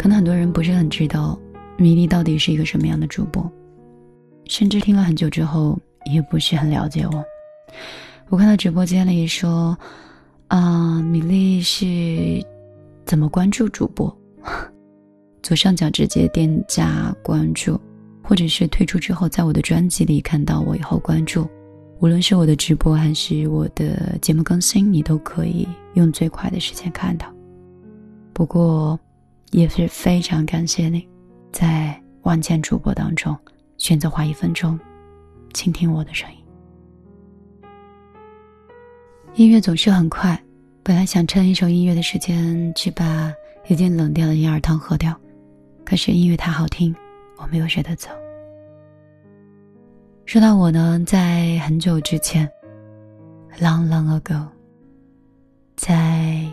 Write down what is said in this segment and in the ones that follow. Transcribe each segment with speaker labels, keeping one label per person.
Speaker 1: 可能很多人不是很知道米粒到底是一个什么样的主播，甚至听了很久之后也不是很了解我。我看到直播间里说，啊，米粒是怎么关注主播？左上角直接点加关注，或者是退出之后，在我的专辑里看到我以后关注。无论是我的直播还是我的节目更新，你都可以用最快的时间看到。不过，也是非常感谢你，在万千主播当中选择花一分钟倾听我的声音。音乐总是很快，本来想趁一首音乐的时间去把已经冷掉的银耳汤喝掉，可是音乐太好听，我没有舍得走。说到我呢，在很久之前，long long ago，在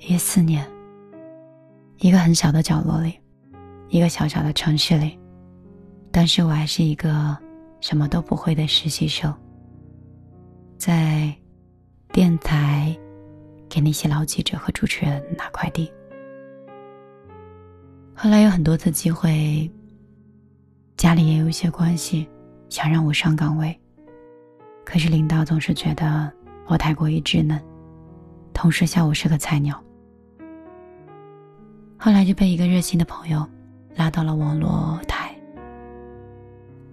Speaker 1: 一四年，一个很小的角落里，一个小小的城市里，当时我还是一个什么都不会的实习生，在电台给那些老记者和主持人拿快递。后来有很多次机会。家里也有一些关系，想让我上岗位，可是领导总是觉得我太过于稚嫩，同时笑我是个菜鸟。后来就被一个热心的朋友拉到了网络台，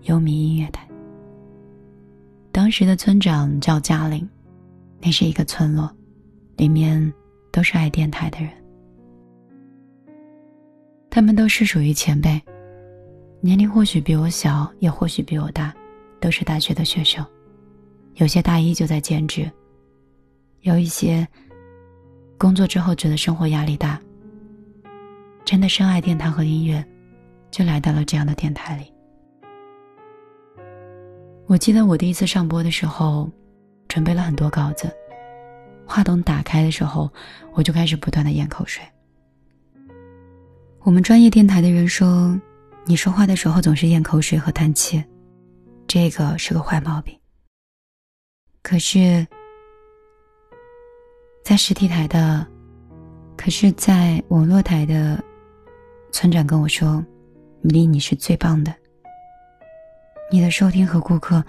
Speaker 1: 优米音乐台。当时的村长叫嘉玲，那是一个村落，里面都是爱电台的人，他们都是属于前辈。年龄或许比我小，也或许比我大，都是大学的学生，有些大一就在兼职，有一些工作之后觉得生活压力大，真的深爱电台和音乐，就来到了这样的电台里。我记得我第一次上播的时候，准备了很多稿子，话筒打开的时候，我就开始不断的咽口水。我们专业电台的人说。你说话的时候总是咽口水和叹气，这个是个坏毛病。可是，在实体台的，可是在网络台的，村长跟我说：“米粒，你是最棒的。你的收听和顾客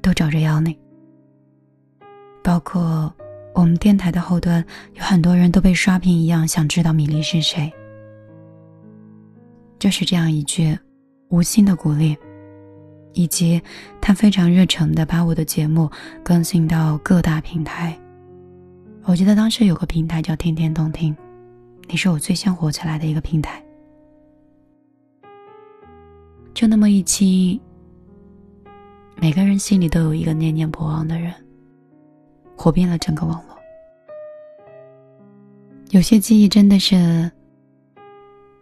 Speaker 1: 都找着要你，包括我们电台的后端有很多人都被刷屏一样，想知道米粒是谁。”就是这样一句无心的鼓励，以及他非常热诚的把我的节目更新到各大平台。我记得当时有个平台叫“天天动听”，你是我最先火起来的一个平台。就那么一期，每个人心里都有一个念念不忘的人，火遍了整个网络。有些记忆真的是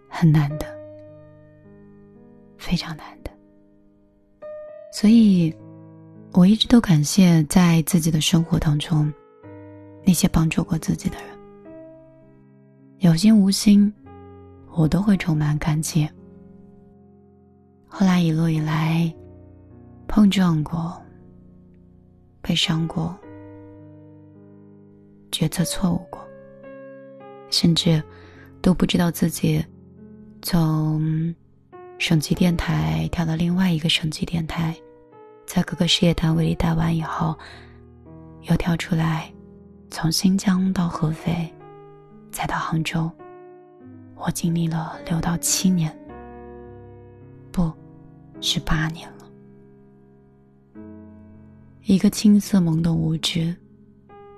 Speaker 1: 很难的。非常难的，所以我一直都感谢在自己的生活当中那些帮助过自己的人，有心无心，我都会充满感激。后来一路以来，碰撞过，悲伤过，决策错误过，甚至都不知道自己从。省级电台调到另外一个省级电台，在各个事业单位里待完以后，又跳出来，从新疆到合肥，再到杭州，我经历了六到七年，不，十八年了。一个青涩懵懂无知、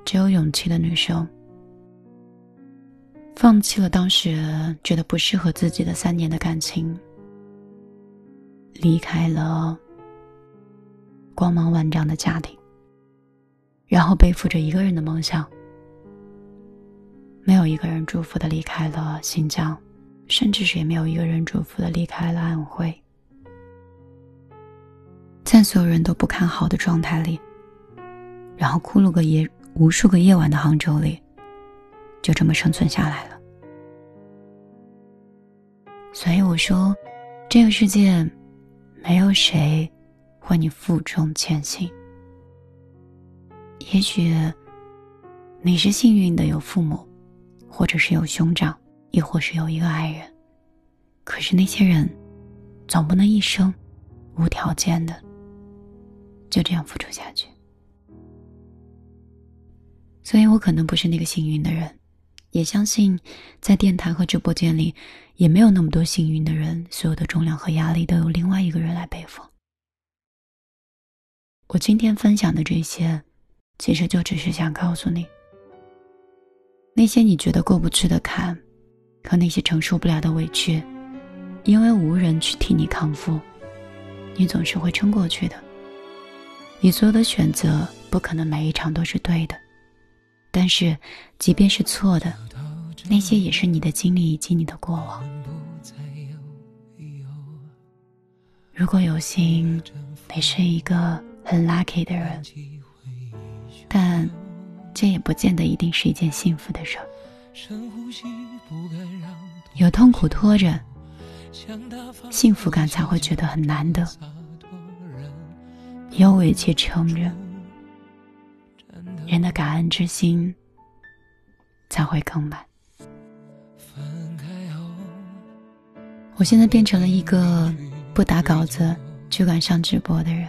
Speaker 1: 只有勇气的女生，放弃了当时觉得不适合自己的三年的感情。离开了光芒万丈的家庭，然后背负着一个人的梦想，没有一个人祝福的离开了新疆，甚至是也没有一个人祝福的离开了安徽，在所有人都不看好的状态里，然后哭了个夜，无数个夜晚的杭州里，就这么生存下来了。所以我说，这个世界。没有谁为你负重前行。也许你是幸运的，有父母，或者是有兄长，亦或是有一个爱人。可是那些人，总不能一生无条件的就这样付出下去。所以我可能不是那个幸运的人，也相信在电台和直播间里，也没有那么多幸运的人，所有的重量和压力都由另外一个人来背负。我今天分享的这些，其实就只是想告诉你，那些你觉得过不去的坎，和那些承受不了的委屈。因为无人去替你康复，你总是会撑过去的。你所有的选择不可能每一场都是对的，但是即便是错的，那些也是你的经历以及你的过往。如果有幸，你是一个很 lucky 的人，但这也不见得一定是一件幸福的事儿。有痛苦拖着。幸福感才会觉得很难得，有委屈撑着，人的感恩之心才会更满。我现在变成了一个不打稿子就敢上直播的人，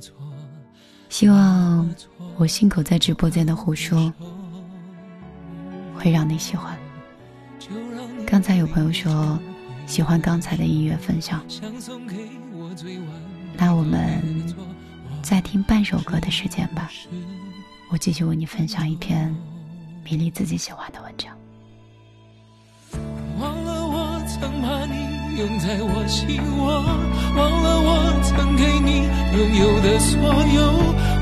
Speaker 1: 希望我信口在直播间的胡说会让你喜欢。刚才有朋友说。喜欢刚才的音乐分享，那我们再听半首歌的时间吧。我继续为你分享一篇米粒自己喜欢的文章。
Speaker 2: 忘了我曾把你拥在我心窝，忘了我曾给你拥有的所有，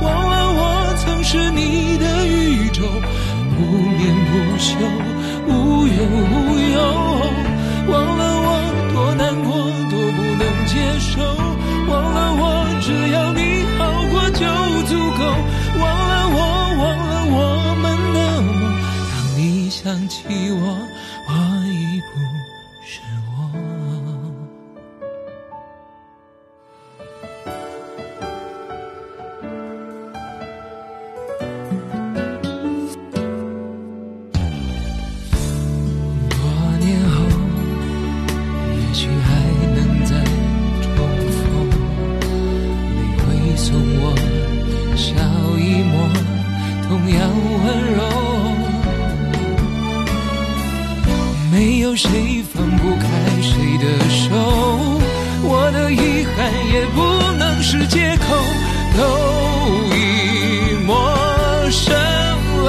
Speaker 2: 忘了我曾是你的宇宙，不眠不休，无怨无忧，忘了我。多难过，多不能接受。想起我，我已不没有谁放不开谁的手我的遗憾也不能是借口都已陌生了。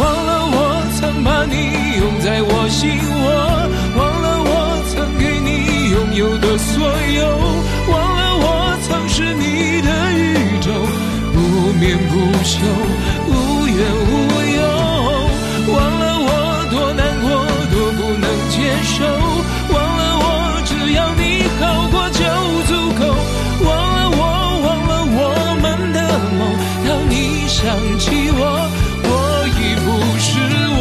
Speaker 2: 忘了我曾把你拥在我心窝忘了我曾给你拥有的所有忘了我曾是你念不休，无怨无忧。忘了我多难过，多不能接受。忘了我只要你好过就足够。忘了我，忘了我们的梦。当你想起我，我已不是我。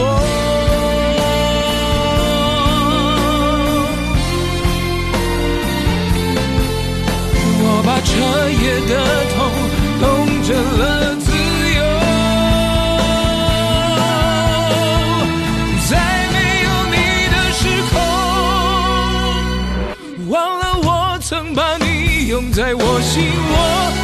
Speaker 2: 我把彻夜的。在我心窝